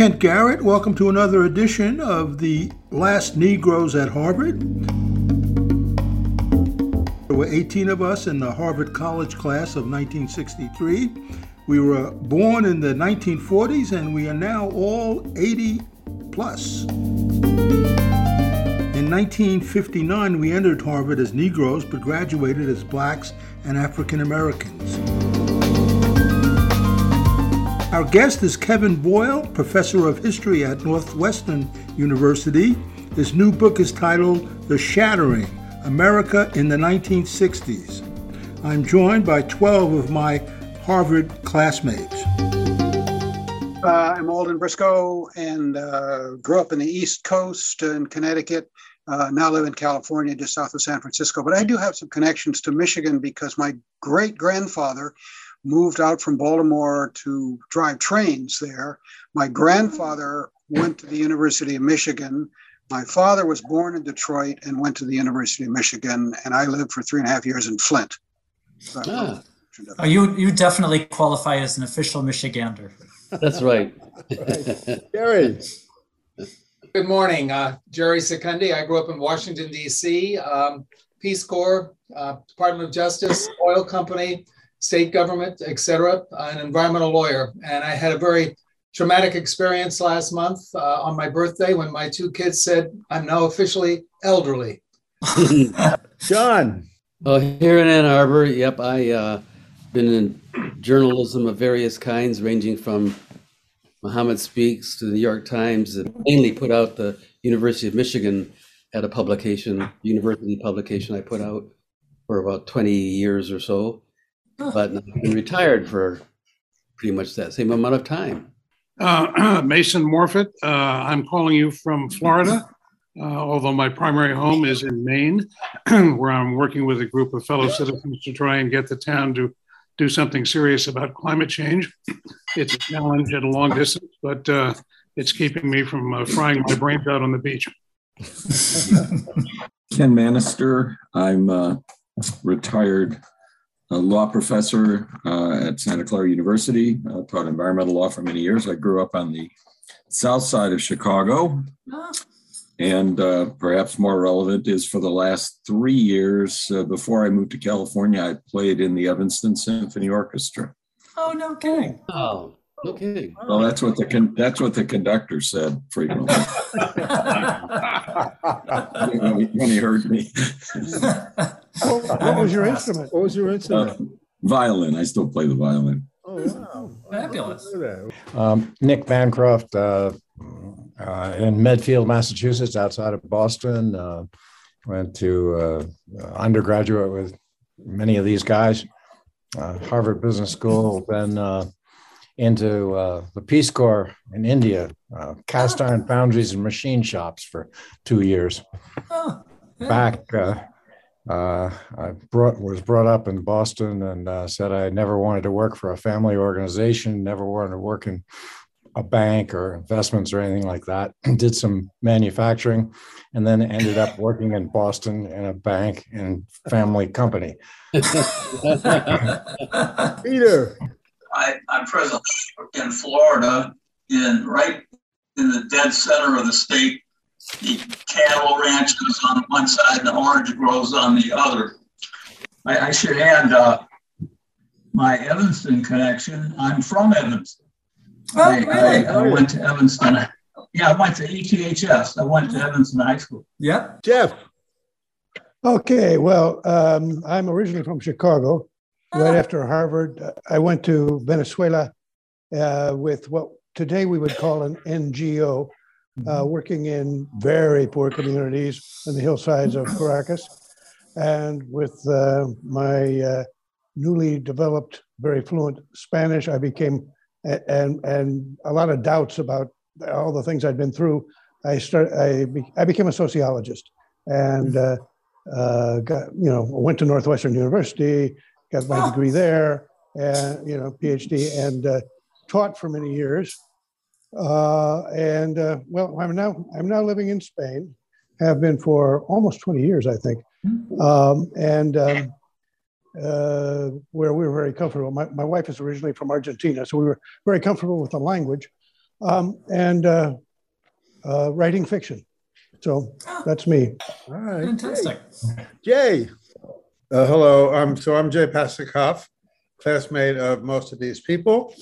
Kent Garrett. Welcome to another edition of the Last Negroes at Harvard. There were 18 of us in the Harvard College class of 1963. We were born in the 1940s and we are now all 80 plus. In 1959, we entered Harvard as Negroes but graduated as blacks and African Americans. Our guest is Kevin Boyle, professor of history at Northwestern University. His new book is titled The Shattering America in the 1960s. I'm joined by 12 of my Harvard classmates. Uh, I'm Alden Briscoe and uh, grew up in the East Coast in Connecticut. Uh, now live in California, just south of San Francisco. But I do have some connections to Michigan because my great grandfather moved out from Baltimore to drive trains there. My grandfather went to the University of Michigan. My father was born in Detroit and went to the University of Michigan, and I lived for three and a half years in Flint. So, Ah. Oh, you you definitely qualify as an official Michigander. That's right. Gary, Good morning, uh, Jerry Secundi. I grew up in Washington, D.C., um, Peace Corps, uh, Department of Justice, oil company, state government, etc., an environmental lawyer. And I had a very traumatic experience last month uh, on my birthday when my two kids said, I'm now officially elderly. John, Oh, here in Ann Arbor, yep, I uh, been in journalism of various kinds, ranging from Muhammad Speaks to the New York Times, and mainly put out the University of Michigan had a publication, university publication I put out for about 20 years or so. But I've been retired for pretty much that same amount of time. Uh, Mason Morfitt. Uh, I'm calling you from Florida, uh, although my primary home is in Maine, where I'm working with a group of fellow citizens to try and get the town to do something serious about climate change. It's a challenge at a long distance, but uh, it's keeping me from uh, frying my brains out on the beach. Ken Manaster. I'm a retired uh, law professor uh, at Santa Clara University. I taught environmental law for many years. I grew up on the south side of Chicago. And uh, perhaps more relevant is for the last three years uh, before I moved to California, I played in the Evanston Symphony Orchestra. Oh, no kidding. Oh, okay. Well, that's what the con- that's what the conductor said frequently when he- when he heard me. what, what was your instrument? What was your Uh, instrument? violin. I still play the violin. oh, wow. Fabulous. Um, Nick Bancroft uh, uh, in Medfield, Massachusetts, outside of Boston. Uh, went to uh, undergraduate with many of these guys. Uh, Harvard Business School, then uh, into uh, the Peace Corps in India, uh, cast iron foundries and machine shops for two years. Oh, yeah. Back, uh, I brought, was brought up in Boston and uh, said I never wanted to work for a family organization, never wanted to work in a bank or investments or anything like that. Did some manufacturing and then ended up working in Boston in a bank and family company. Peter, I, I'm presently in Florida, in right in the dead center of the state. The cattle ranch goes on one side, and the orange grows on the other. I, I should add uh, my Evanston connection. I'm from Evanston. Oh, I, really? I, I went to Evanston. Yeah, I went to ETHS. I went to Evanston High School. Yeah. Jeff, Okay, well, um, I'm originally from Chicago. Right Ah. after Harvard, uh, I went to Venezuela uh, with what today we would call an NGO, uh, working in very poor communities on the hillsides of Caracas. And with uh, my uh, newly developed, very fluent Spanish, I became, and, and a lot of doubts about all the things I'd been through. I started, I, be, I became a sociologist and uh, uh, got, you know, went to Northwestern University, got my degree there, and, you know, PhD, and uh, taught for many years. Uh, and uh, well, I'm now I'm now living in Spain, have been for almost 20 years, I think, um, and um, uh, where we were very comfortable. My, my wife is originally from Argentina, so we were very comfortable with the language. um, and uh, uh, writing fiction. So that's me. All right. Fantastic. Jay. Uh, hello. Um, so I'm Jay Pasachoff, classmate of most of these people.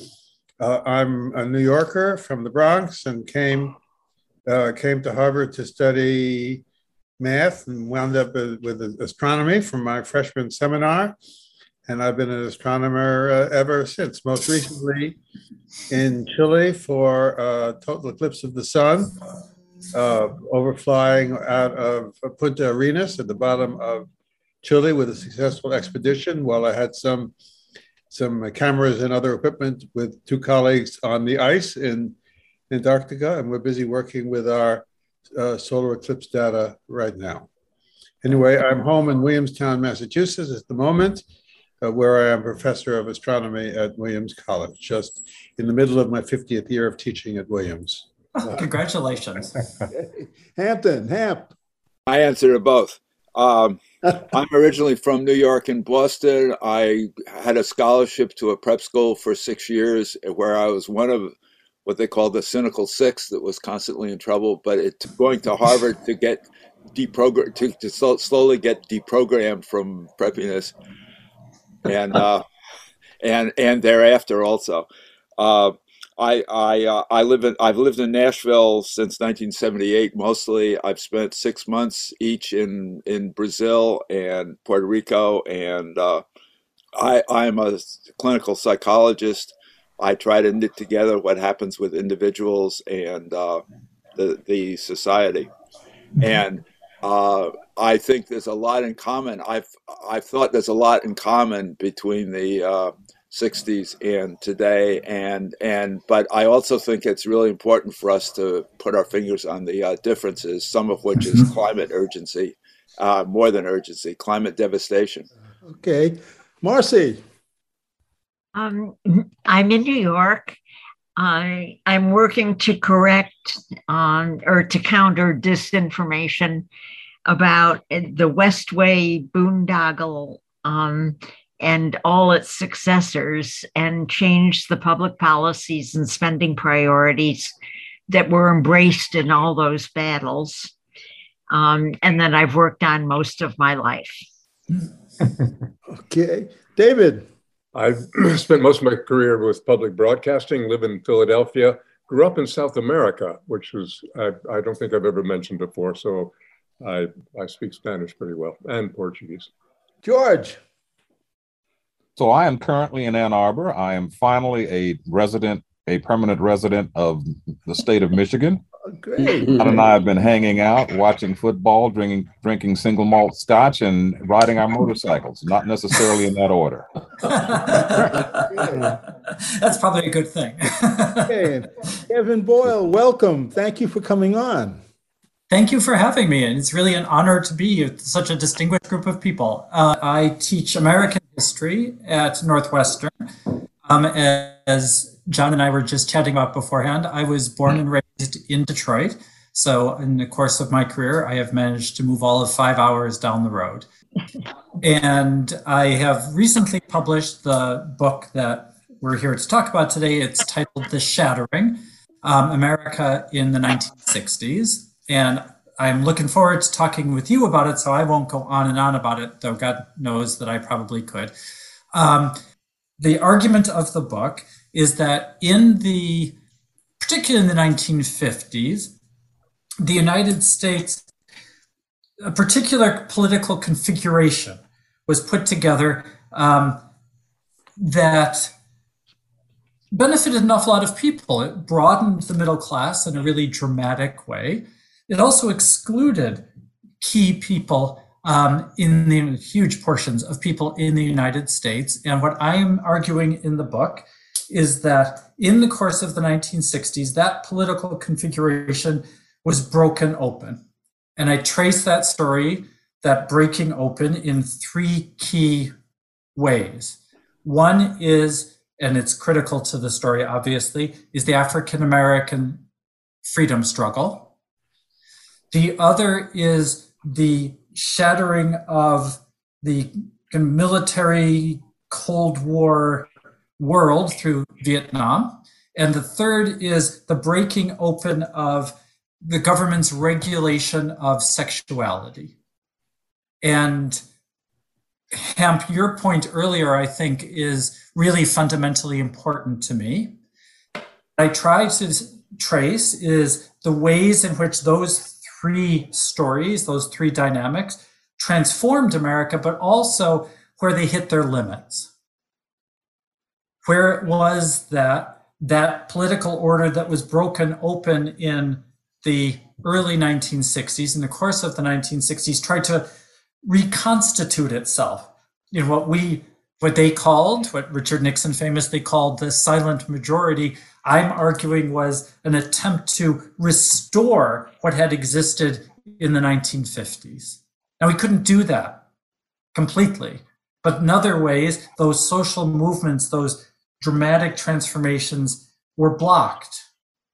Uh, I'm a New Yorker from the Bronx and came uh, came to Harvard to study math and wound up with, with astronomy from my freshman seminar. And I've been an astronomer uh, ever since, most recently in Chile for uh, total eclipse of the sun, uh, overflying out of Punta Arenas at the bottom of Chile with a successful expedition while I had some some cameras and other equipment with two colleagues on the ice in Antarctica, and we're busy working with our uh, solar eclipse data right now. Anyway, I'm home in Williamstown, Massachusetts at the moment, uh, where I am professor of astronomy at Williams College, just in the middle of my 50th year of teaching at Williams. Congratulations. Hampton, Hamp. I answer to both. Um, I'm originally from New York and Boston. I had a scholarship to a prep school for six years where I was one of what they call the cynical six that was constantly in trouble. But it going to Harvard to get deprogram to, to slowly get deprogrammed from preppiness, and uh, and and thereafter also. Uh, I I uh, I live in I've lived in Nashville since 1978. Mostly, I've spent six months each in in Brazil and Puerto Rico, and uh, I I'm a clinical psychologist. I try to knit together what happens with individuals and uh, the the society, and uh, I think there's a lot in common. I've I've thought there's a lot in common between the uh, 60s and today, and and but I also think it's really important for us to put our fingers on the uh, differences. Some of which is climate urgency, uh, more than urgency, climate devastation. Okay, Marcy. Um, I'm in New York. I I'm working to correct on or to counter disinformation about the Westway boondoggle um, and all its successors and changed the public policies and spending priorities that were embraced in all those battles um, and that I've worked on most of my life. okay. David. I've spent most of my career with public broadcasting, live in Philadelphia, grew up in South America, which was, I, I don't think I've ever mentioned before. So I, I speak Spanish pretty well and Portuguese. George. So I am currently in Ann Arbor. I am finally a resident, a permanent resident of the state of Michigan. Great. John and I have been hanging out, watching football, drinking drinking single malt scotch, and riding our motorcycles. Not necessarily in that order. That's probably a good thing. okay. Kevin Boyle, welcome. Thank you for coming on. Thank you for having me, and it's really an honor to be with such a distinguished group of people. Uh, I teach American history at Northwestern. Um, as John and I were just chatting about beforehand, I was born and raised in Detroit. So, in the course of my career, I have managed to move all of five hours down the road. and I have recently published the book that we're here to talk about today. It's titled The Shattering um, America in the 1960s and I'm looking forward to talking with you about it. So I won't go on and on about it, though God knows that I probably could. Um, the argument of the book is that in the, particularly in the 1950s, the United States, a particular political configuration was put together um, that benefited an awful lot of people. It broadened the middle class in a really dramatic way. It also excluded key people um, in the huge portions of people in the United States. And what I am arguing in the book is that in the course of the 1960s, that political configuration was broken open. And I trace that story, that breaking open, in three key ways. One is, and it's critical to the story, obviously, is the African American freedom struggle the other is the shattering of the military Cold War world through Vietnam. And the third is the breaking open of the government's regulation of sexuality. And Hamp, your point earlier, I think, is really fundamentally important to me. What I try to trace is the ways in which those three stories, those three dynamics, transformed America, but also where they hit their limits. Where it was that that political order that was broken open in the early 1960s, in the course of the 1960s, tried to reconstitute itself. Know, what we what they called, what Richard Nixon famously called the silent majority, I'm arguing was an attempt to restore what had existed in the 1950s. Now, we couldn't do that completely, but in other ways, those social movements, those dramatic transformations were blocked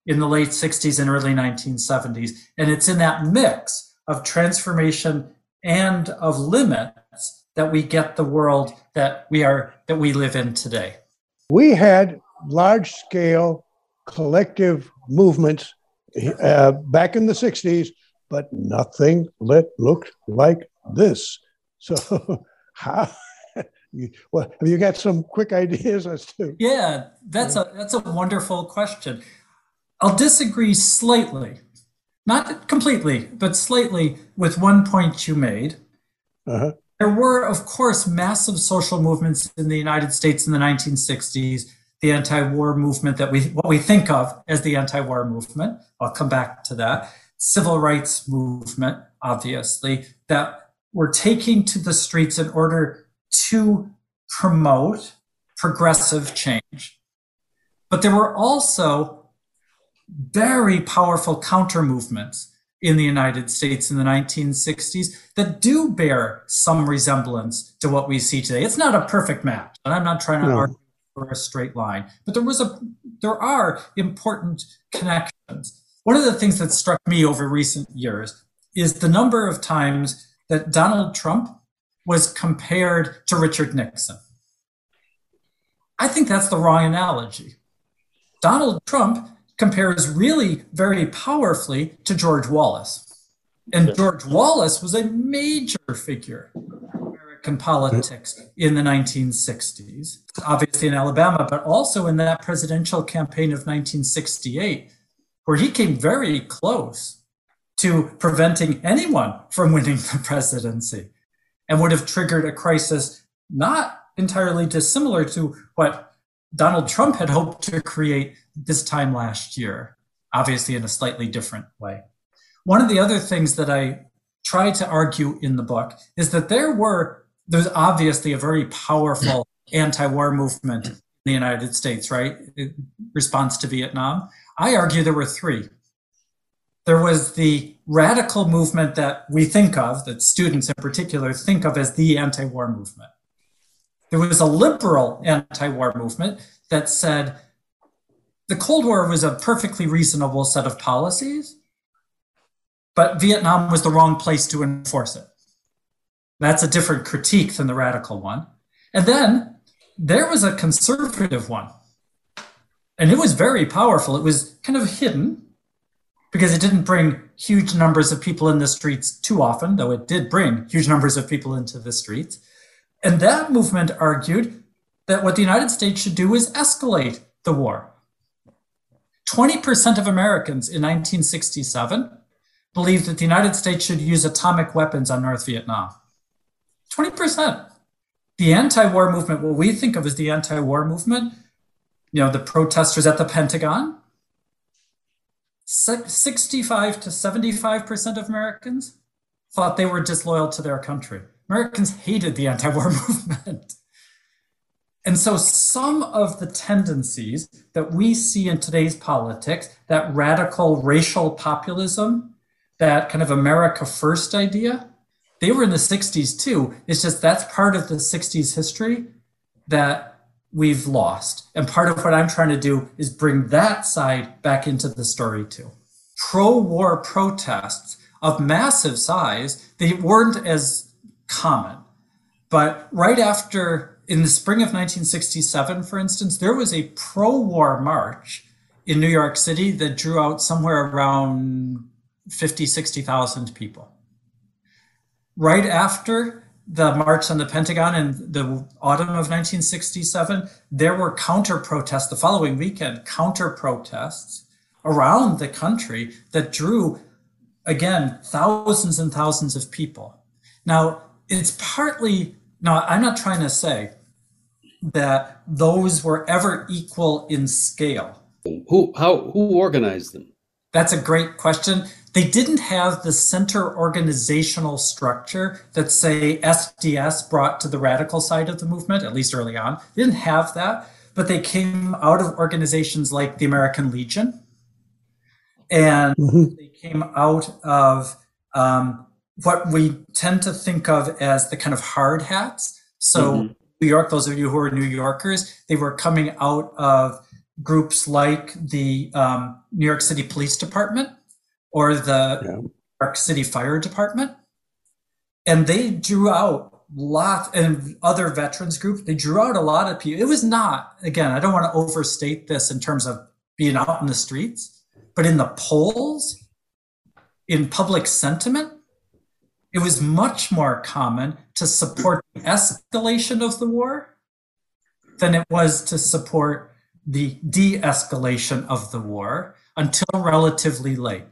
in the late 60s and early 1970s. And it's in that mix of transformation and of limits that we get the world that we are that we live in today. We had large scale collective movements uh, back in the 60s, but nothing lit, looked like this. So, how? well, have you got some quick ideas as to? Yeah, that's a that's a wonderful question. I'll disagree slightly, not completely, but slightly with one point you made. Uh-huh. There were, of course, massive social movements in the United States in the 1960s. The anti-war movement that we what we think of as the anti-war movement. I'll come back to that. Civil rights movement, obviously, that were taking to the streets in order to promote progressive change. But there were also very powerful counter movements in the United States in the 1960s that do bear some resemblance to what we see today. It's not a perfect match, and I'm not trying to no. argue for a straight line, but there was a there are important connections. One of the things that struck me over recent years is the number of times that Donald Trump was compared to Richard Nixon. I think that's the wrong analogy. Donald Trump compares really very powerfully to George Wallace. And George Wallace was a major figure American politics in the 1960s, obviously in Alabama, but also in that presidential campaign of 1968, where he came very close to preventing anyone from winning the presidency and would have triggered a crisis not entirely dissimilar to what Donald Trump had hoped to create this time last year, obviously in a slightly different way. One of the other things that I try to argue in the book is that there were, there's obviously a very powerful anti war movement in the United States, right? In response to Vietnam. I argue there were three. There was the radical movement that we think of, that students in particular think of as the anti war movement. There was a liberal anti war movement that said the Cold War was a perfectly reasonable set of policies, but Vietnam was the wrong place to enforce it. That's a different critique than the radical one. And then there was a conservative one. And it was very powerful. It was kind of hidden because it didn't bring huge numbers of people in the streets too often, though it did bring huge numbers of people into the streets. And that movement argued that what the United States should do is escalate the war. 20% of Americans in 1967 believed that the United States should use atomic weapons on North Vietnam. 20%. The anti war movement, what we think of as the anti war movement, you know, the protesters at the Pentagon, 65 to 75% of Americans thought they were disloyal to their country. Americans hated the anti war movement. And so some of the tendencies that we see in today's politics, that radical racial populism, that kind of America first idea, they were in the 60s too. It's just that's part of the 60s history that we've lost. And part of what I'm trying to do is bring that side back into the story too. Pro war protests of massive size, they weren't as common. But right after in the spring of 1967, for instance, there was a pro war march in New York City that drew out somewhere around 50, 60,000 people. Right after the March on the Pentagon in the autumn of 1967, there were counter protests the following weekend, counter protests around the country that drew, again, thousands and thousands of people. Now, it's partly, now, I'm not trying to say that those were ever equal in scale. Who how who organized them? That's a great question. They didn't have the center organizational structure that say SDS brought to the radical side of the movement, at least early on. They didn't have that, but they came out of organizations like the American Legion. And Mhm. they came out of um, what we tend to think of as the kind of hard hats. So, Mhm. New York, those of you who are New Yorkers, they were coming out of groups like the um, New York City Police Department or the New York City Fire Department. And they drew out lots and other veterans groups, they drew out a lot of people. It was not, again, I don't want to overstate this in terms of being out in the streets, but in the polls, in public sentiment, it was much more common to support the escalation of the war than it was to support the de escalation of the war until relatively late.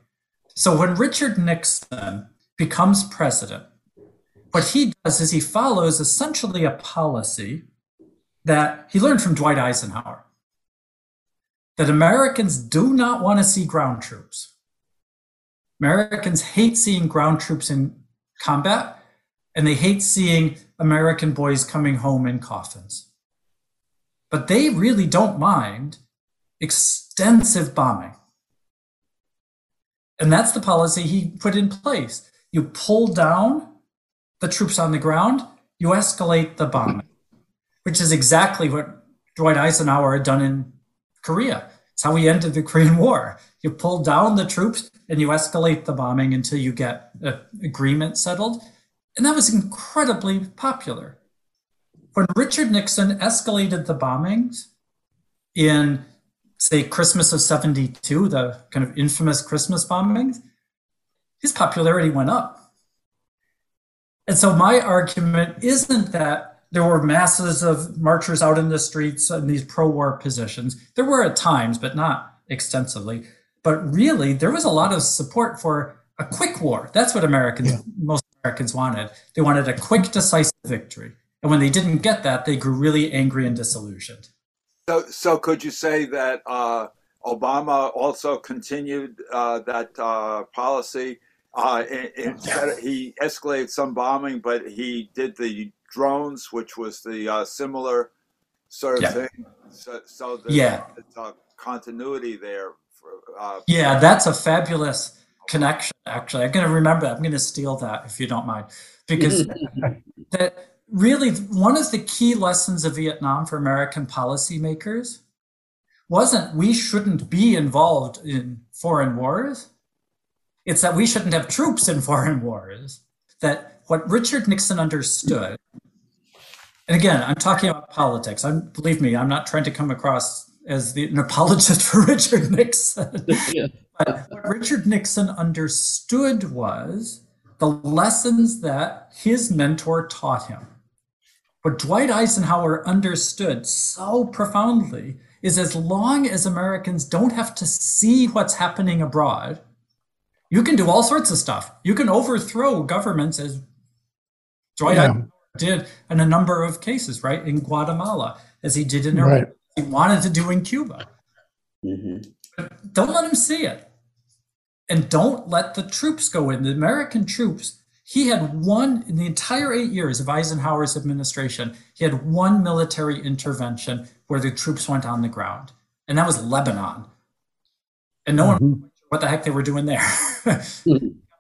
So when Richard Nixon becomes president, what he does is he follows essentially a policy that he learned from Dwight Eisenhower that Americans do not want to see ground troops. Americans hate seeing ground troops in combat, and they hate seeing American boys coming home in coffins. But they really don't mind extensive bombing. And that's the policy he put in place. You pull down the troops on the ground, you escalate the bombing, hmm. which is exactly what Dwight Eisenhower had done in Korea. It's how he ended the Korean War. You pull down the troops and you escalate the bombing until you get an agreement settled. And that was incredibly popular. When Richard Nixon escalated the bombings in, say, Christmas of 72, the kind of infamous Christmas bombings, his popularity went up. And so my argument isn't that there were masses of marchers out in the streets in these pro-war positions. There were at times, but not extensively. But really, there was a lot of support for a quick war. That's what Americans, most Americans wanted. They wanted a quick, decisive victory. And when they didn't get that, they grew really angry and disillusioned. So, so could you say that uh, Obama also continued uh, that uh, policy? Uh, in, instead he escalated some bombing, but he did the drones, which was the uh, similar sort of Yeah. thing. So, so there's Yeah. a continuity there. For, uh, Yeah, that's a fabulous connection, actually. I'm going to remember. I'm going to steal that if you don't mind. Because that really, one of the key lessons of Vietnam for American policymakers wasn't we shouldn't be involved in foreign wars. It's that we shouldn't have troops in foreign wars. That what Richard Nixon understood, and again, I'm talking about politics. I'm believe me, I'm not trying to come across as the, an apologist for Richard Nixon. But what Richard Nixon understood was the lessons that his mentor taught him. What Dwight Eisenhower understood so profoundly is as long as Americans don't have to see what's happening abroad, you can do all sorts of stuff. You can overthrow governments as Dwight Yeah. Eisenhower did in a number of cases, right? In Guatemala, as he did in Iraq, Right. he wanted to do in Cuba. Mhm. Don't let him see it. And don't let the troops go in. The American troops, he had one, in the entire eight years of Eisenhower's administration, he had one military intervention where the troops went on the ground, and that was Lebanon. And no one Mhm. knew what the heck they were doing there.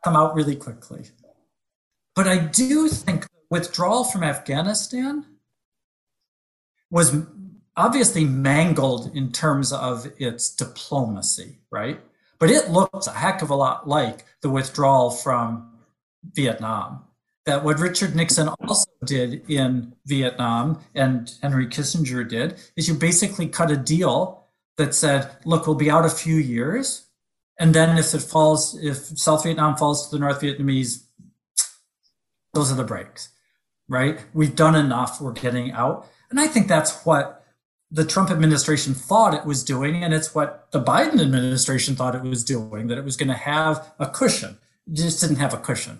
Come out really quickly. But I do think withdrawal from Afghanistan was obviously mangled in terms of its diplomacy, right? But it looks a heck of a lot like the withdrawal from Vietnam. That what Richard Nixon also did in Vietnam and Henry Kissinger did is you basically cut a deal that said, look, we'll be out a few years. And then if it falls, if South Vietnam falls to the North Vietnamese, those are the breaks, right? We've done enough, we're getting out. And I think that's what the Trump administration thought it was doing. And it's what the Biden administration thought it was doing, that it was going to have a cushion. It just didn't have a cushion.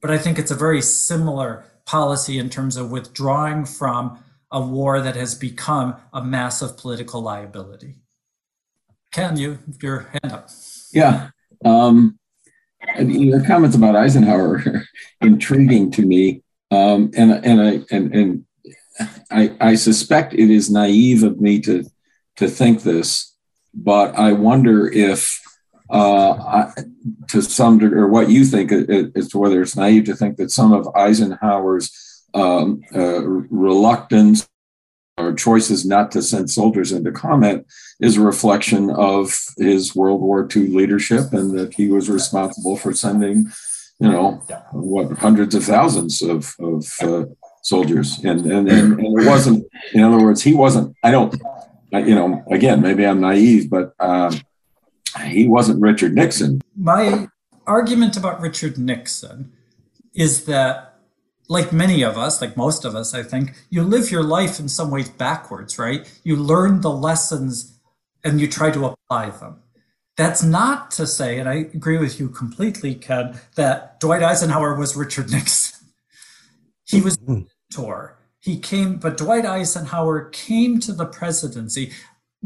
But I think it's a very similar policy in terms of withdrawing from a war that has become a massive political liability. Ken, you your hand up. Yeah. Um, your comments about Eisenhower are intriguing to me. Um, and and I and and I, I suspect it is naive of me to to think this, but I wonder if uh, to some degree, or what you think as to whether it's naive to think that some of Eisenhower's um, uh, reluctance or choices not to send soldiers into combat is a reflection of his World War II leadership and that he was responsible for sending, you know, what hundreds of thousands of, of uh, soldiers. And, and, and, and, it wasn't, in other words, he wasn't, I don't, you know, again, maybe I'm naive, but um, he wasn't Richard Nixon. My argument about Richard Nixon is that like many of us, like most of us, I think, you live your life in some ways backwards, right? You learn the lessons and you try to apply them. That's not to say, and I agree with you completely, Ken, that Dwight Eisenhower was Richard Nixon. He was mm-hmm. a mentor. He came, but Dwight Eisenhower came to the presidency.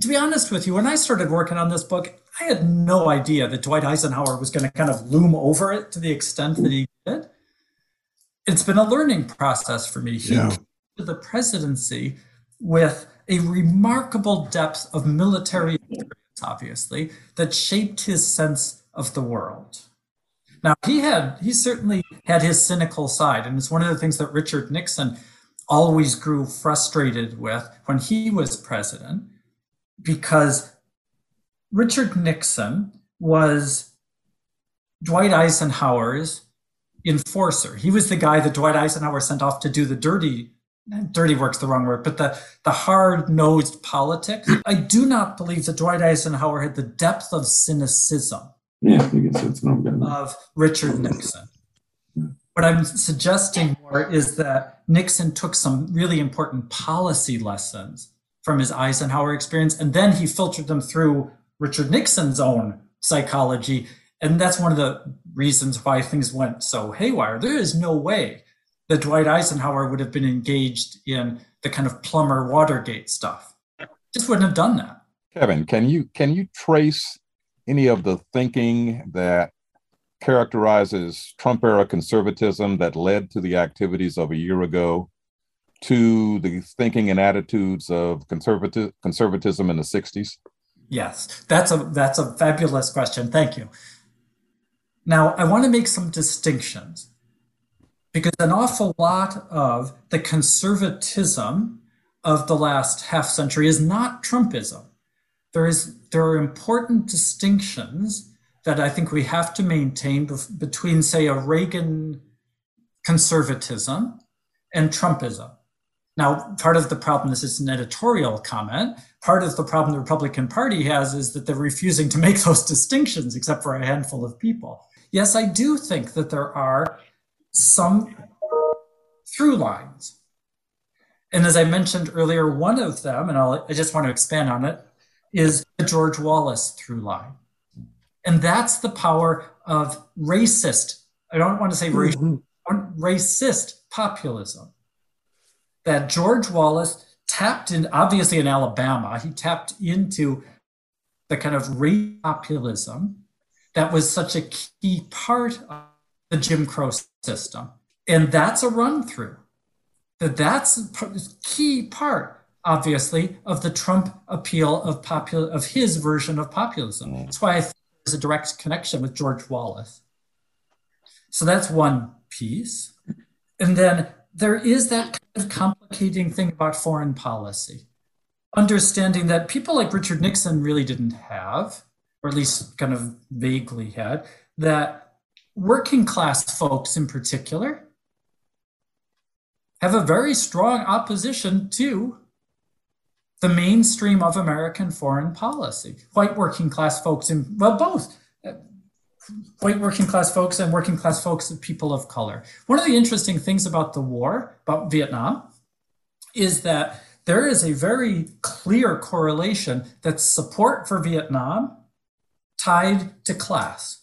To be honest with you, when I started working on this book, I had no idea that Dwight Eisenhower was going to kind of loom over it to the extent that he did it's been a learning process for me. He yeah. came to the presidency with a remarkable depth of military experience, obviously, that shaped his sense of the world. Now he had he certainly had his cynical side, and it's one of the things that Richard Nixon always grew frustrated with when he was president, because Richard Nixon was Dwight Eisenhower's enforcer. He was the guy that Dwight Eisenhower sent off to do the dirty dirty work's the wrong word, but the, the hard-nosed politics. I do not believe that Dwight Eisenhower had the depth of cynicism yeah, I guess that's not good. of Richard Nixon. What I'm suggesting more is that Nixon took some really important policy lessons from his Eisenhower experience, and then he filtered them through Richard Nixon's own psychology and that's one of the reasons why things went so haywire. There is no way that Dwight Eisenhower would have been engaged in the kind of plumber Watergate stuff. Just wouldn't have done that. Kevin, can you can you trace any of the thinking that characterizes Trump era conservatism that led to the activities of a year ago to the thinking and attitudes of conservatism in the 60s? Yes, that's a that's a fabulous question. Thank you. Now, I want to make some distinctions because an awful lot of the conservatism of the last half century is not Trumpism. There, is, there are important distinctions that I think we have to maintain between, say, a Reagan conservatism and Trumpism. Now, part of the problem, this is an editorial comment, part of the problem the Republican Party has is that they're refusing to make those distinctions, except for a handful of people yes, I do think that there are some through lines. And as I mentioned earlier, one of them, and I'll, I just want to expand on it, is the George Wallace through line. And that's the power of racist, I don't want to say mm-hmm. racist, racist populism. That George Wallace tapped in, obviously in Alabama, he tapped into the kind of race populism that was such a key part of the Jim Crow system. And that's a run through. That that's a key part, obviously, of the Trump appeal of popul- of his version of populism. Mm-hmm. That's why I think there's a direct connection with George Wallace. So that's one piece. And then there is that kind of complicating thing about foreign policy. Understanding that people like Richard Nixon really didn't have or at least kind of vaguely had, that working class folks in particular have a very strong opposition to the mainstream of American foreign policy. White working class folks, in well, both white working class folks and working class folks and people of color. One of the interesting things about the war, about Vietnam, is that there is a very clear correlation that support for Vietnam tied to class.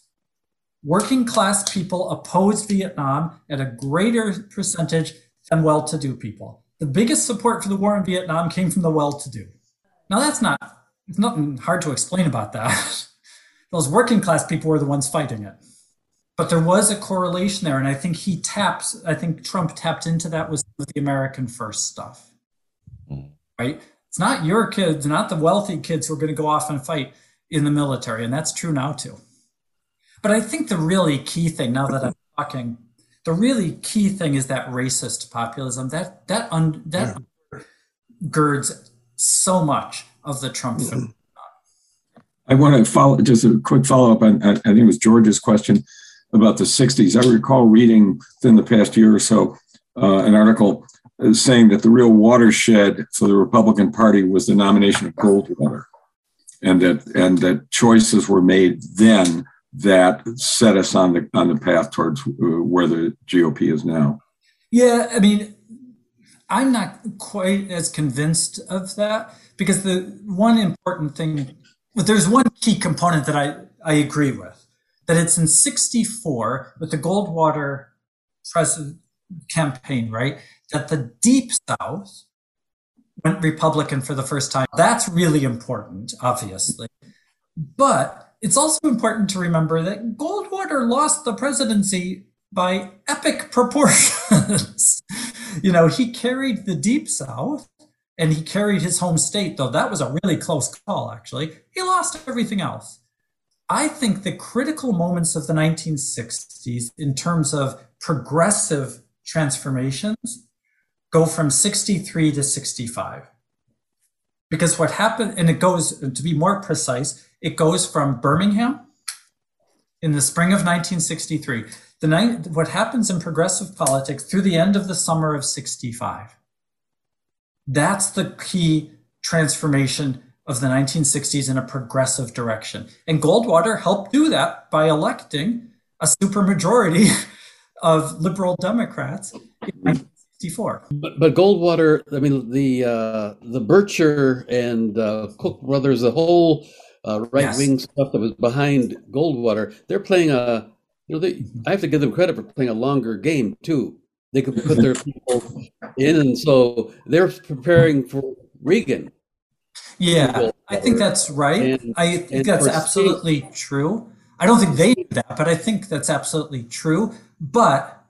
Working class people opposed Vietnam at a greater percentage than well to do people. The biggest support for the war in Vietnam came from the well to do. Now, that's not, it's nothing hard to explain about that. Those working class people were the ones fighting it. But there was a correlation there. And I think he taps, I think Trump tapped into that with the American first stuff. Right? It's not your kids, not the wealthy kids who are going to go off and fight in the military. And that's true now too. But I think the really key thing, now that I'm talking, the really key thing is that racist populism that that un, that yeah. girds so much of the Trump. Mm-hmm. I want to follow just a quick follow up on I think it was George's question about the 60s. I recall reading within the past year or so uh, an article saying that the real watershed for the Republican Party was the nomination of Goldwater, and that and that choices were made then that set us on the on the path towards uh, where the GOP is now. Yeah, I mean, I'm not quite as convinced of that because the one important thing, but there's one key component that I I agree with that it's in 64 with the Goldwater president campaign, right? That the deep South went Republican for the first time. That's really important, obviously. But it's also important to remember that Goldwater lost the presidency by epic proportions. you know, he carried the Deep South and he carried his home state, though that was a really close call, actually. He lost everything else. I think the critical moments of the 1960s in terms of progressive transformations go from 63 to 65. Because what happened, and it goes, to be more precise, it goes from Birmingham in the spring of 1963. The what happens in progressive politics through the end of the summer of 65. That's the key transformation of the 1960s in a progressive direction. And Goldwater helped do that by electing a supermajority of liberal Democrats in 1964. But, but Goldwater, I mean, the uh, the Bircher and uh, Koch brothers, the whole uh, right wing yes. stuff that was behind Goldwater, they're playing a, you know, they, I have to give them credit for playing a longer game too. They could put their people in, and so they're preparing for Reagan. Yeah, I think that's right. And, I think that's absolutely state. true. I don't think they did that, but I think that's absolutely true. But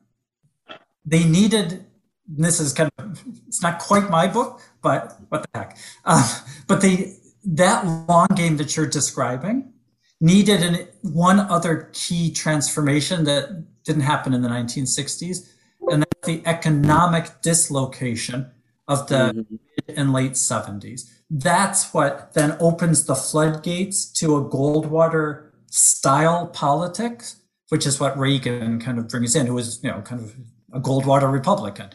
they needed. This is kind of it's not quite my book, but what the heck? Uh, but they that long game that you're describing needed an, one other key transformation that didn't happen in the 1960s, and that's the economic dislocation of the mm-hmm. mid and late 70s. That's what then opens the floodgates to a Goldwater style politics, which is what Reagan kind of brings in, who was, you know, kind of a Goldwater Republican.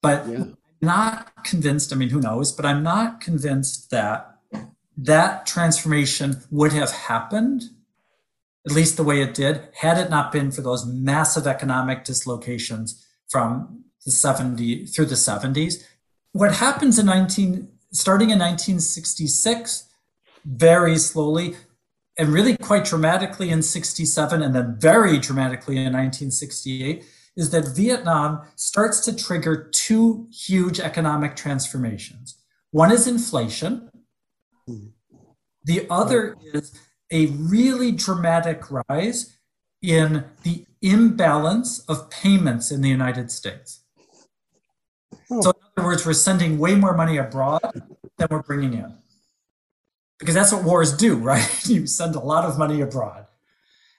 But yeah. not convinced, I mean, who knows, but I'm not convinced that that transformation would have happened, at least the way it did, had it not been for those massive economic dislocations from the 70 through the 70s. What happens in 19 starting in 1966, very slowly, and really quite dramatically in 67 and then very dramatically in 1968 is that Vietnam starts to trigger two huge economic transformations. One is inflation, the other is a really dramatic rise in the imbalance of payments in the United States. Oh. So, in other words, we're sending way more money abroad than we're bringing in. Because that's what wars do, right? you send a lot of money abroad.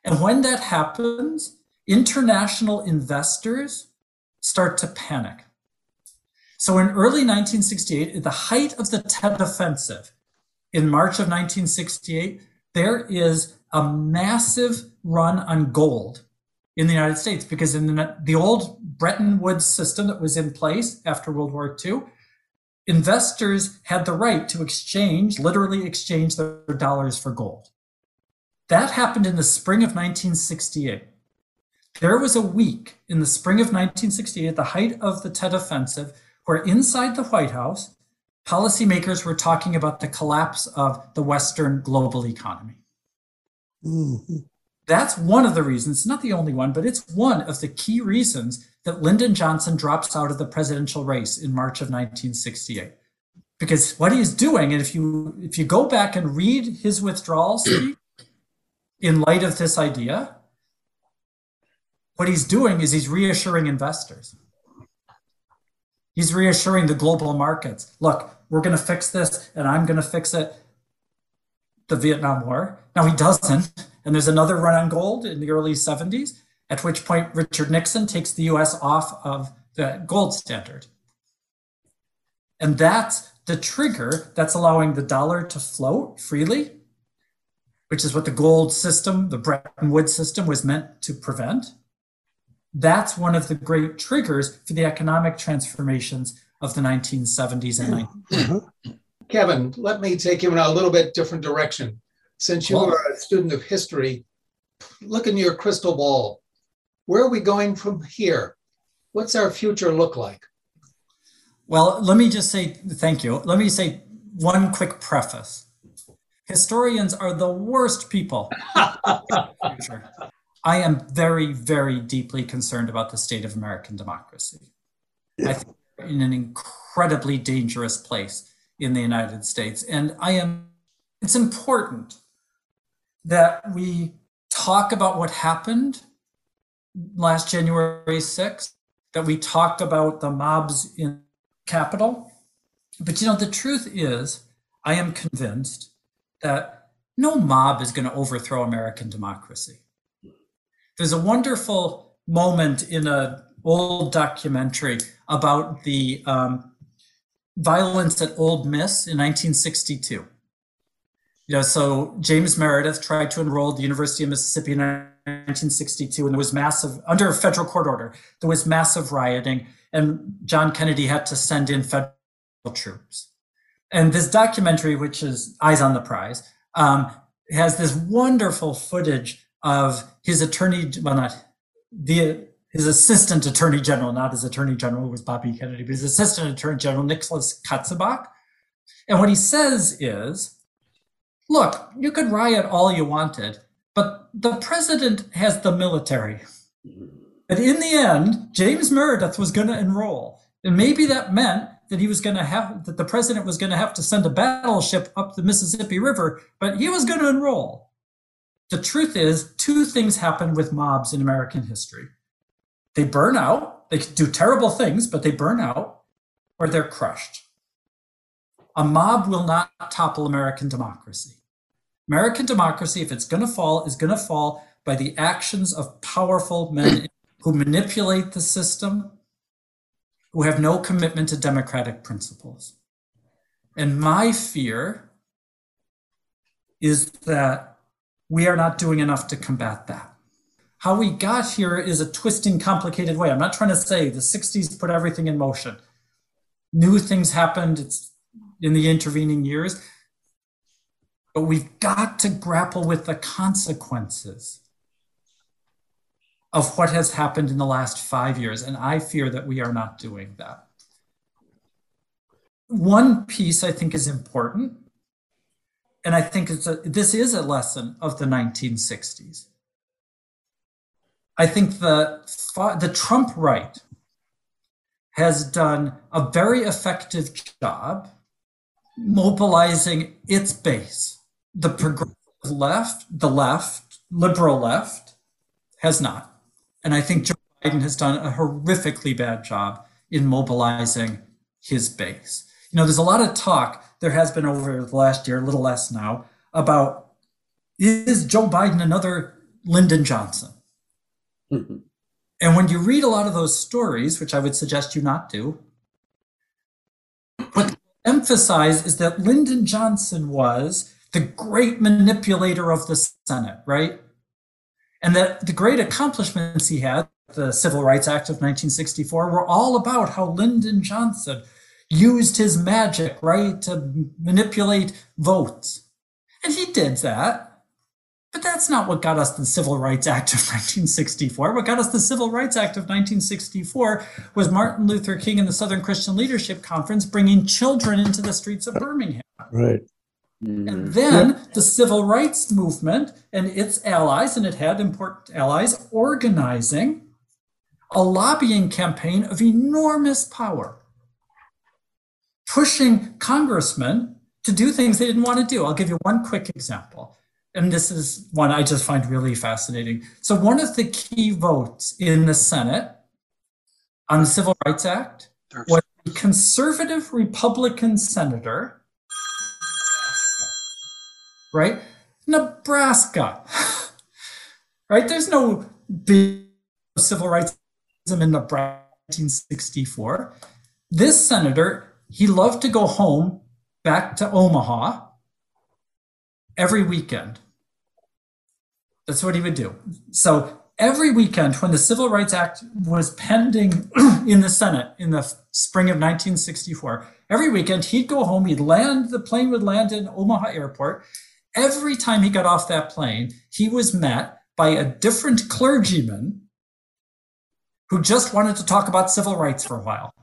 And when that happens, international investors start to panic. So in early 1968, at the height of the Tet Offensive, in March of 1968, there is a massive run on gold in the United States because in the, the old Bretton Woods system that was in place after World War II, investors had the right to exchange, literally exchange their dollars for gold. That happened in the spring of 1968. There was a week in the spring of 1968, at the height of the Tet Offensive, where inside the White House, policymakers were talking about the collapse of the Western global economy. Mm-hmm. That's one of the reasons, not the only one, but it's one of the key reasons that Lyndon Johnson drops out of the presidential race in March of 1968. Because what he's doing, and if you if you go back and read his withdrawal speech in light of this idea, what he's doing is he's reassuring investors. He's reassuring the global markets. Look, we're going to fix this, and I'm going to fix it. The Vietnam War. Now he doesn't, and there's another run on gold in the early 70s, at which point Richard Nixon takes the US off of the gold standard. And that's the trigger that's allowing the dollar to float freely, which is what the gold system, the Bretton Woods system, was meant to prevent that's one of the great triggers for the economic transformations of the 1970s and 90s. Mm-hmm. Kevin, let me take you in a little bit different direction. Since you are a student of history, look in your crystal ball. Where are we going from here? What's our future look like? Well, let me just say thank you. Let me say one quick preface. Historians are the worst people. I am very, very deeply concerned about the state of American democracy. Yeah. I think we're in an incredibly dangerous place in the United States. And I am, it's important that we talk about what happened last January 6th, that we talked about the mobs in Capitol. But you know, the truth is, I am convinced that no mob is going to overthrow American democracy. There's a wonderful moment in an old documentary about the um, violence at Ole Miss in 1962. You know, so James Meredith tried to enroll the University of Mississippi in 1962, and there was massive, under a federal court order, there was massive rioting, and John Kennedy had to send in federal troops. And this documentary, which is Eyes on the Prize, um, has this wonderful footage of his attorney, well, not the his assistant attorney general, not his attorney general was Bobby Kennedy, but his assistant attorney general, Nicholas Katzenbach. And what he says is, look, you could riot all you wanted, but the president has the military. But in the end, James Meredith was going to enroll. And maybe that meant that he was going to have, that the president was going to have to send a battleship up the Mississippi River, but he was going to enroll. The truth is, two things happen with mobs in American history they burn out, they do terrible things, but they burn out, or they're crushed. A mob will not topple American democracy. American democracy, if it's going to fall, is going to fall by the actions of powerful men who manipulate the system, who have no commitment to democratic principles. And my fear is that we are not doing enough to combat that. How we got here is a twisting, complicated way. I'm not trying to say the 60s put everything in motion. New things happened in the intervening years, but we've got to grapple with the consequences of what has happened in the last five years. And I fear that we are not doing that. One piece I think is important and I think it's a, this is a lesson of the 1960s. I think the, the Trump right has done a very effective job mobilizing its base. The progressive left, the left, liberal left, has not. And I think Joe Biden has done a horrifically bad job in mobilizing his base. You know, there's a lot of talk there has been over the last year, a little less now, about is Joe Biden another Lyndon Johnson? Mm-hmm. And when you read a lot of those stories, which I would suggest you not do, what they emphasize is that Lyndon Johnson was the great manipulator of the Senate, right? And that the great accomplishments he had, the Civil Rights Act of 1964, were all about how Lyndon Johnson used his magic, right, to manipulate votes. And he did that. But that's not what got us the Civil Rights Act of 1964. What got us the Civil Rights Act of 1964 was Martin Luther King and the Southern Christian Leadership Conference bringing children into the streets of Birmingham. Right. And mm-hmm. then the civil rights movement and its allies, and it had important allies, organizing a lobbying campaign of enormous power, pushing congressmen to do things they didn't want to do. I'll give you one quick example. And this is one I just find really fascinating. So, one of the key votes in the Senate on the Civil Rights Act was a conservative Republican senator right? Nebraska, right? There's no big civil rights in Nebraska 1964. This senator, he loved to go home back to Omaha every weekend. That's what he would do. So every weekend, when the Civil Rights Act was pending in the Senate in the spring of 1964, every weekend he'd go home, he'd land, the plane would land in Omaha Airport, every time he got off that plane, he was met by a different clergyman who just wanted to talk about civil rights for a while.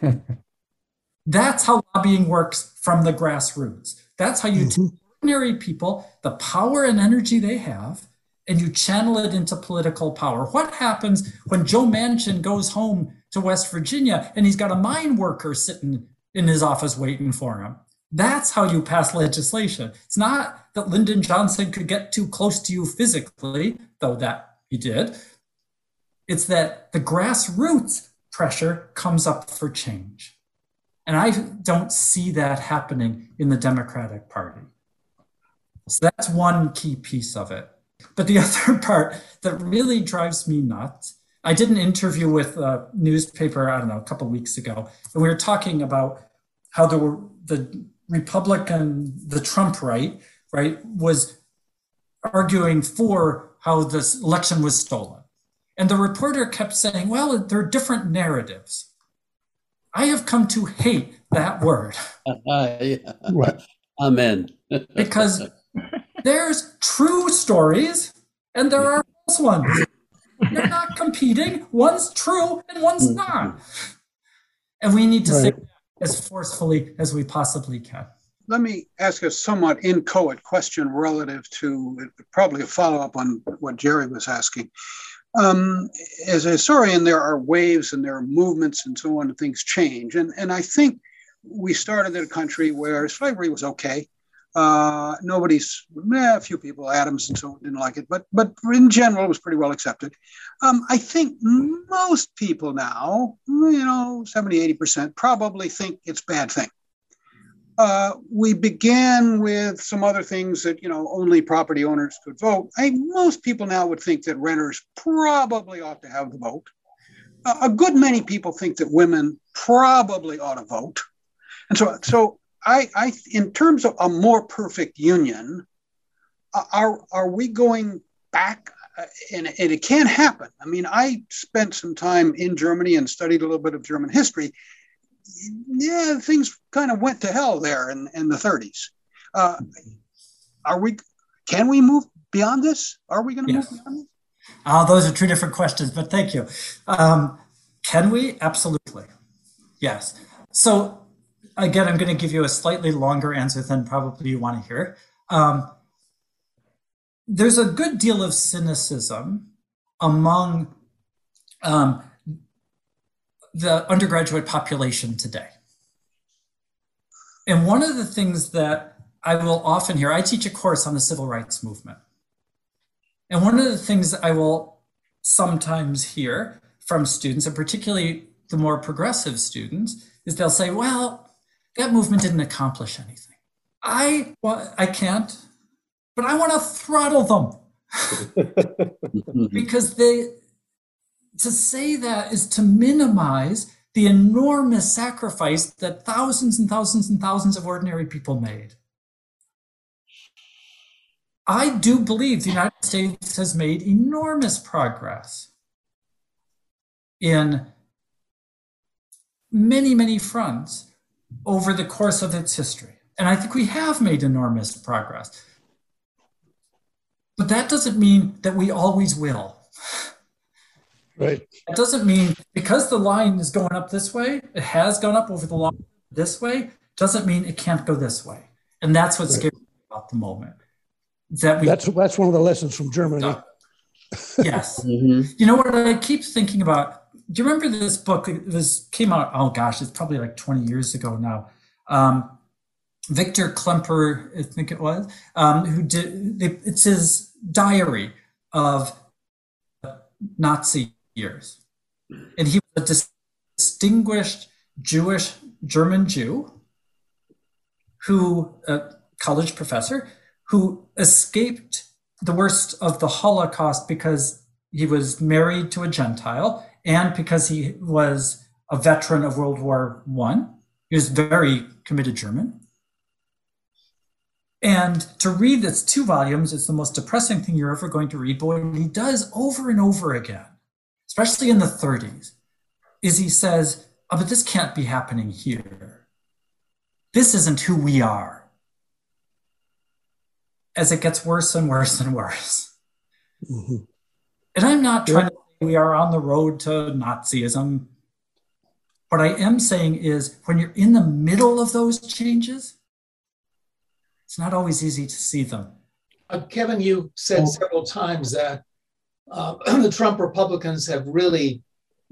That's how lobbying works from the grassroots. That's how you mm-hmm. take ordinary people, the power and energy they have, and you channel it into political power. What happens when Joe Manchin goes home to West Virginia and he's got a mine worker sitting in his office waiting for him? That's how you pass legislation. It's not that Lyndon Johnson could get too close to you physically, though that he did. It's that the grassroots pressure comes up for change. And I don't see that happening in the Democratic Party. So that's one key piece of it. But the other part that really drives me nuts, I did an interview with a newspaper, I don't know, a couple weeks ago, and we were talking about how were the Republican, the Trump right, right, was arguing for how this election was stolen. And the reporter kept saying, well, there are different narratives. I have come to hate that word. Uh, yeah. Amen. because there's true stories and there are false ones. They're not competing. One's true and one's not. And we need to right. say as forcefully as we possibly can. Let me ask a somewhat inchoate question relative to probably a follow up on what Jerry was asking. Um, as a historian, there are waves and there are movements and so on, and things change. And, and I think we started in a country where slavery was okay. Uh, nobody's, eh, a few people, Adams and so on, didn't like it, but but in general, it was pretty well accepted. Um, I think most people now, you know, 70, 80%, probably think it's a bad thing. Uh, we began with some other things that, you know, only property owners could vote. I, most people now would think that renters probably ought to have the vote. Uh, a good many people think that women probably ought to vote. And so, so I, I, in terms of a more perfect union, uh, are are we going back? Uh, and, and it can happen. I mean, I spent some time in Germany and studied a little bit of German history. Yeah, things kind of went to hell there in, in the 30s. Uh, are we? Can we move beyond this? Are we going to yes. move beyond this? Oh, those are two different questions, but thank you. Um, can we? Absolutely. Yes. So again, I'm going to give you a slightly longer answer than probably you want to hear. Um, there's a good deal of cynicism among um, the undergraduate population today. And one of the things that I will often hear, I teach a course on the civil rights movement. And one of the things I will sometimes hear from students, and particularly the more progressive students, is they'll say, well, that movement didn't accomplish anything. I well, I can't, but I want to throttle them because they to say that is to minimize the enormous sacrifice that thousands and thousands and thousands of ordinary people made. I do believe the United States has made enormous progress in many, many fronts over the course of its history. And I think we have made enormous progress. But that doesn't mean that we always will. Right. It doesn't mean because the line is going up this way, it has gone up over the long this way, doesn't mean it can't go this way. And that's what's right. scary about the moment. That we, that's that's one of the lessons from Germany. yes. Mm-hmm. You know what I keep thinking about? Do you remember this book? Was came out. Oh gosh, it's probably like twenty years ago now. Um, Victor Klemper, I think it was, um, who did. It's his diary of Nazi years, and he was a distinguished Jewish German Jew who, a college professor, who escaped the worst of the Holocaust because he was married to a Gentile and because he was a veteran of World War One. He was very committed German. And to read this two volumes is the most depressing thing you're ever going to read. But what he does over and over again, especially in the 30s, is he says, oh, but this can't be happening here. This isn't who we are as it gets worse and worse and worse. Mm-hmm. And I'm not trying to we are on the road to Nazism. What I am saying is when you're in the middle of those changes, it's not always easy to see them. Uh, Kevin, you said oh. several times that uh, the Trump Republicans have really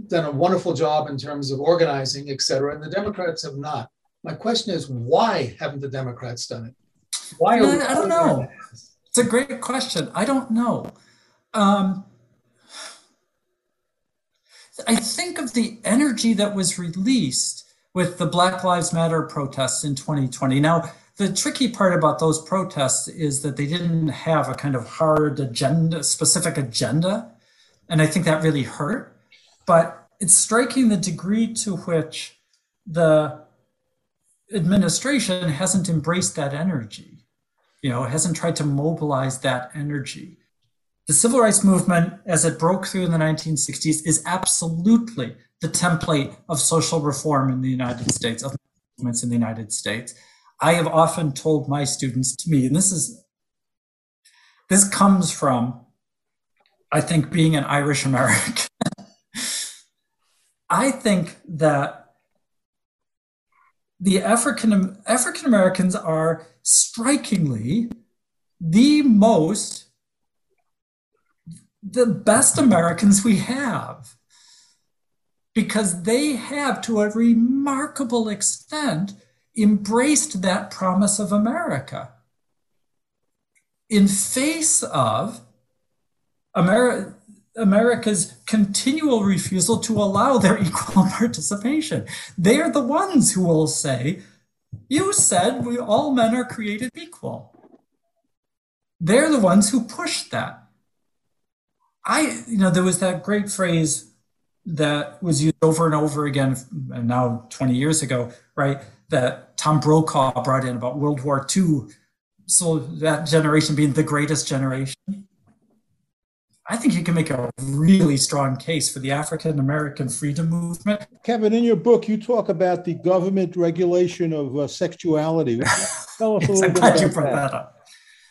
done a wonderful job in terms of organizing, et cetera, and the Democrats have not. My question is, why haven't the Democrats done it? Why are I, I don't know. It's a great question. I don't know. Um, I think of the energy that was released with the Black Lives Matter protests in 2020. Now, the tricky part about those protests is that they didn't have a kind of hard agenda, specific agenda. And I think that really hurt. But it's striking the degree to which the administration hasn't embraced that energy you know, hasn't tried to mobilize that energy. The civil rights movement, as it broke through in the 1960s, is absolutely the template of social reform in the United States, of movements in the United States. I have often told my students to me, and this is this comes from, I think, being an Irish American. I think that the African African Americans are strikingly the most the best Americans we have because they have to a remarkable extent embraced that promise of America in face of America America's continual refusal to allow their equal participation. They are the ones who will say, You said we all men are created equal. They're the ones who pushed that. I, you know, there was that great phrase that was used over and over again, and now 20 years ago, right? That Tom Brokaw brought in about World War II. So that generation being the greatest generation. I think you can make a really strong case for the African American freedom movement. Kevin, in your book, you talk about the government regulation of uh, sexuality. Tell us yes, a little I'm bit glad about you brought that. that up.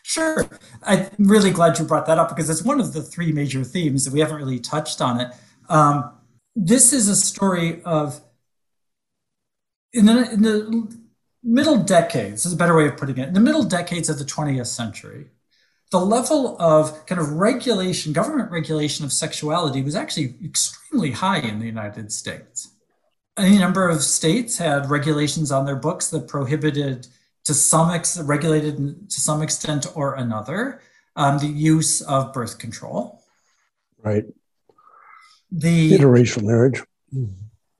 Sure. I'm really glad you brought that up because it's one of the three major themes that we haven't really touched on it. Um, this is a story of, in the, in the middle decades, this is a better way of putting it, in the middle decades of the 20th century, the level of kind of regulation, government regulation of sexuality was actually extremely high in the United States. A number of states had regulations on their books that prohibited to some ex- regulated to some extent or another um, the use of birth control. Right. The interracial marriage.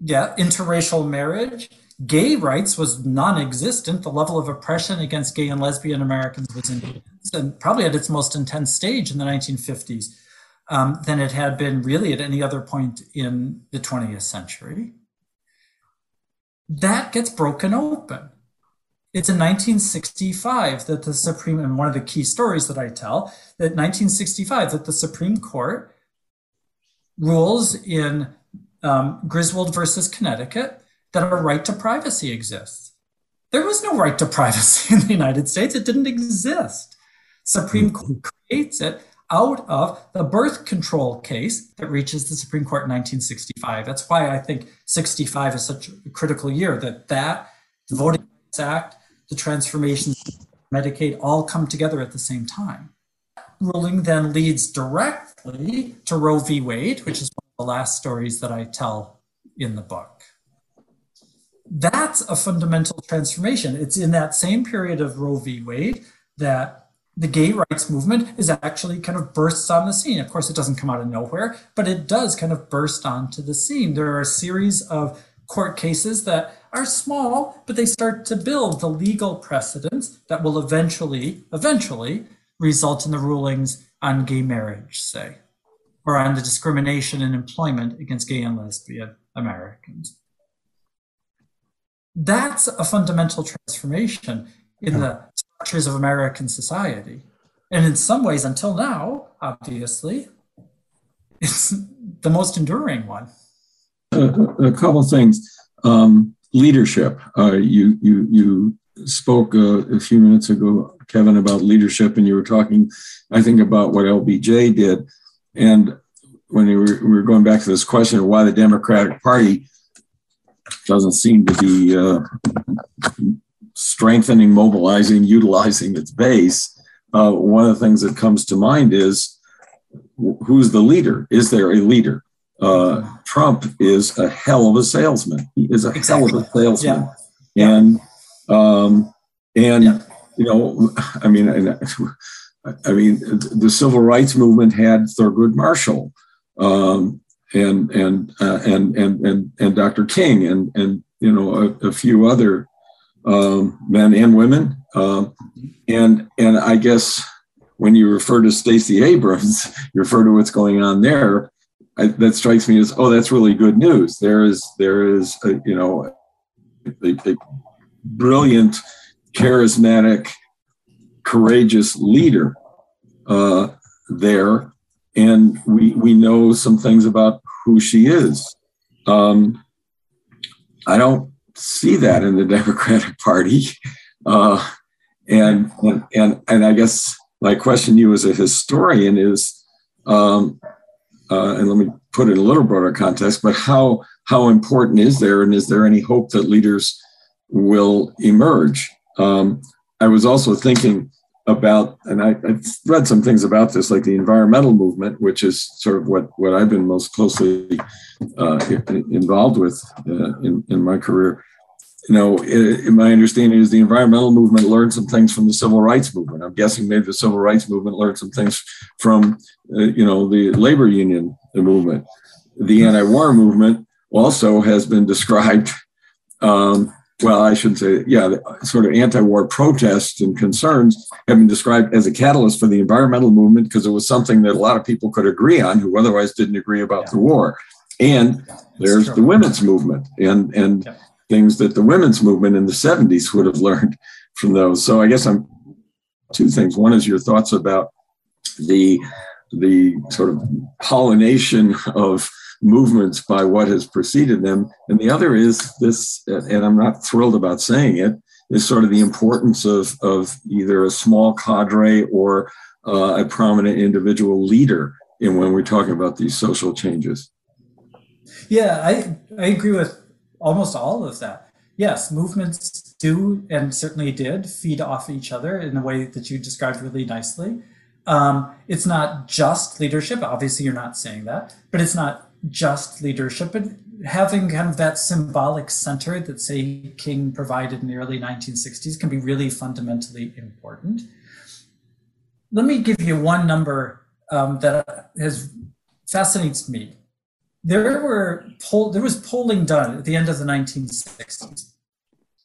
Yeah, interracial marriage. Gay rights was non-existent. The level of oppression against gay and lesbian Americans was intense, and probably at its most intense stage in the 1950s um, than it had been really at any other point in the 20th century. That gets broken open. It's in 1965 that the Supreme, and one of the key stories that I tell, that 1965 that the Supreme Court rules in um, Griswold versus Connecticut that a right to privacy exists. There was no right to privacy in the United States. It didn't exist. Supreme Court creates it out of the birth control case that reaches the Supreme Court in 1965. That's why I think 65 is such a critical year that that, Voting Rights Act, the transformations, Medicaid all come together at the same time. Ruling then leads directly to Roe v. Wade, which is one of the last stories that I tell in the book. That's a fundamental transformation. It's in that same period of Roe v. Wade that the gay rights movement is actually kind of bursts on the scene. Of course, it doesn't come out of nowhere, but it does kind of burst onto the scene. There are a series of court cases that are small, but they start to build the legal precedents that will eventually, eventually result in the rulings on gay marriage, say, or on the discrimination in employment against gay and lesbian Americans. That's a fundamental transformation in the structures of American society. And in some ways, until now, obviously, it's the most enduring one. A, a couple things. Um, leadership. Uh, you you you spoke uh, a few minutes ago, Kevin, about leadership, and you were talking, I think, about what LBJ did. And when we were, we were going back to this question of why the Democratic Party doesn't seem to be uh, strengthening, mobilizing, utilizing its base, uh, one of the things that comes to mind is who's the leader? Is there a leader? Uh, Trump is a hell of a salesman. He is a exactly. hell of a salesman, yeah. and um, and yeah. you know, I mean, I mean, the civil rights movement had Thurgood Marshall, um, and and uh, and and and and Dr. King, and and you know, a, a few other um, men and women. Um, and and I guess when you refer to Stacey Abrams, you refer to what's going on there. I, that strikes me as oh, that's really good news. There is there is a, you know a, a brilliant, charismatic, courageous leader uh, there, and we we know some things about who she is. Um, I don't see that in the Democratic Party. Uh, and, and, and, and I guess my question to you as a historian is, um, uh, and let me put it in a little broader context, but how, how important is there, and is there any hope that leaders will emerge? Um, I was also thinking about, and I, have read some things about this, like the environmental movement, which is sort of what, what I've been most closely uh, involved with uh, in, in my career. You know, in my understanding is the environmental movement learned some things from the civil rights movement. I'm guessing maybe the civil rights movement learned some things from, uh, you know, the labor union movement. The anti-war movement also has been described um, well, I should say, yeah, sort of anti-war protests and concerns have been described as a catalyst for the environmental movement because it was something that a lot of people could agree on who otherwise didn't agree about yeah. the war. And yeah, there's true. the women's movement and and yeah. Things that the women's movement in the 70s would have learned from those. So I guess I'm two things. One is your thoughts about the the sort of pollination of movements by what has preceded them. And the other is this, and I'm not thrilled about saying it, is sort of the importance of, of either a small cadre or uh, a prominent individual leader in when we're talking about these social changes. Yeah, I, I agree with almost all of that. Yes, movements do and certainly did feed off each other in a way that you described really nicely. Um, it's not just leadership. Obviously, you're not saying that, but it's not just leadership, but having kind of that symbolic center that, say, King provided in the early 1960s can be really fundamentally important. Let me give you one number um, that has fascinates me. There were poll, there was polling done at the end of the 1960s,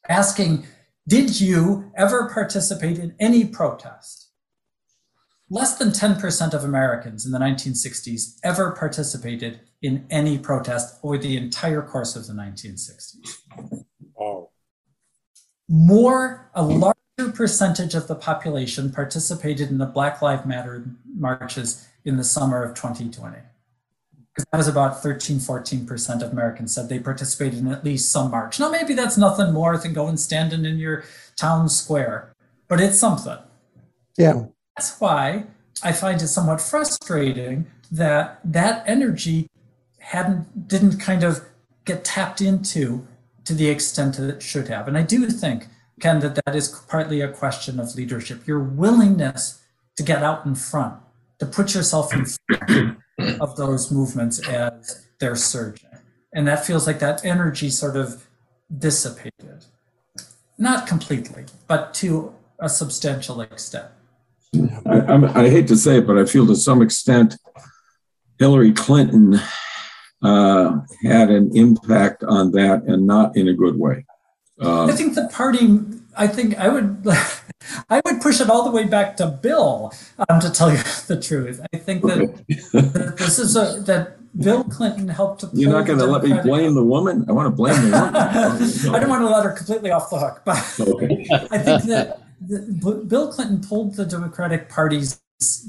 asking, "Did you ever participate in any protest?" Less than 10% of Americans in the 1960s ever participated in any protest over the entire course of the 1960s. Oh. More, a larger percentage of the population participated in the Black Lives Matter marches in the summer of 2020 that was about 13, 14% of Americans said they participated in at least some march. Now, maybe that's nothing more than going standing in your town square, but it's something. Yeah. That's why I find it somewhat frustrating that that energy hadn't didn't kind of get tapped into to the extent that it should have. And I do think, Ken, that that is partly a question of leadership. Your willingness to get out in front, to put yourself in front of those movements as they're surging. And that feels like that energy sort of dissipated. Not completely, but to a substantial extent. I, I'm, I hate to say it, but I feel to some extent Hillary Clinton uh, had an impact on that and not in a good way. Uh, I think the party, I think I would. I would push it all the way back to Bill um, to tell you the truth. I think that, that this is a that Bill Clinton helped to. You're not going to let me blame the woman. I want to blame the woman. I don't want to let her completely off the hook, but Okay. I think that the, Bill Clinton pulled the Democratic parties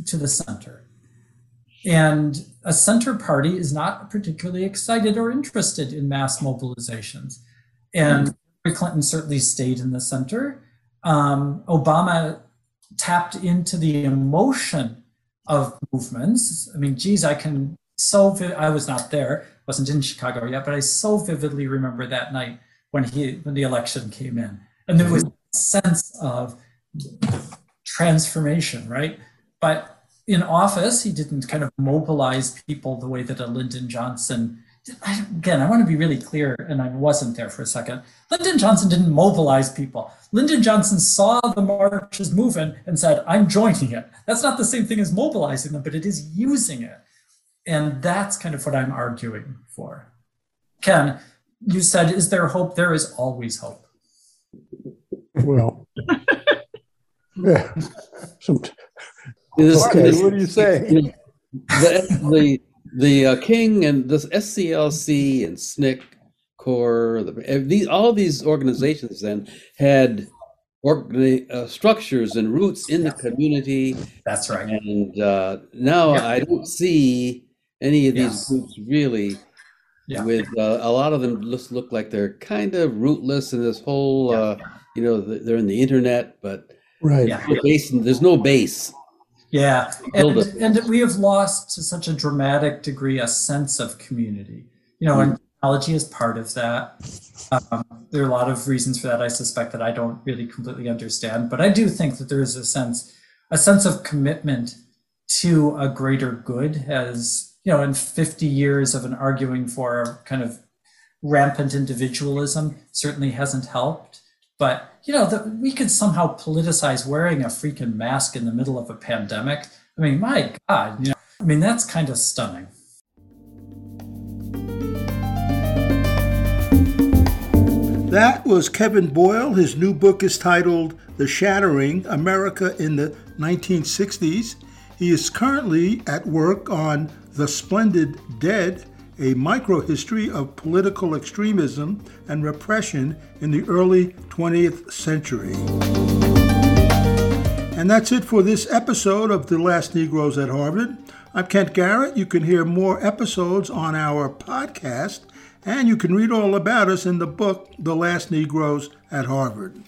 to the center. And a center party is not particularly excited or interested in mass mobilizations. And Clinton certainly stayed in the center. Um, Obama tapped into the emotion of movements. I mean, geez, I can so vi- I was not there, wasn't in Chicago yet, but I so vividly remember that night when he when the election came in, and there was a sense of transformation, right? But in office, he didn't kind of mobilize people the way that a Lyndon Johnson. I, again, I want to be really clear, and I wasn't there for a second. Lyndon Johnson didn't mobilize people. Lyndon Johnson saw the marches moving and said, I'm joining it. That's not the same thing as mobilizing them, but it is using it. And that's kind of what I'm arguing for. Ken, you said, Is there hope? There is always hope. Well, yeah. Some, This- okay, this- what do you say? the the the uh, King and this SCLC and SNCC CORE, the, these all these organizations then had org- uh, structures and roots in the community. That's right. And uh, now Yeah. I don't see any of these Yes. groups really. Yeah. With uh, a lot of them just look like they're kind of rootless in this whole, uh, you know, they're in the internet, but Right. Yeah. no base, there's no base. Yeah, and, and we have lost to such a dramatic degree a sense of community. You know, and technology is part of that. Um, there are a lot of reasons for that. I suspect that I don't really completely understand, but I do think that there is a sense, a sense of commitment to a greater good. As you know, in 50 years of an arguing for kind of rampant individualism, certainly hasn't helped. But you know, that we could somehow politicize wearing a freaking mask in the middle of a pandemic. I mean, my God, you know, I mean, that's kind of stunning. That was Kevin Boyle. His new book is titled The Shattering America in the 1960s. He is currently at work on The Splendid Dead, a microhistory of political extremism and repression in the early 20th century. And that's it for this episode of The Last Negroes at Harvard. I'm Kent Garrett. You can hear more episodes on our podcast, and you can read all about us in the book The Last Negroes at Harvard.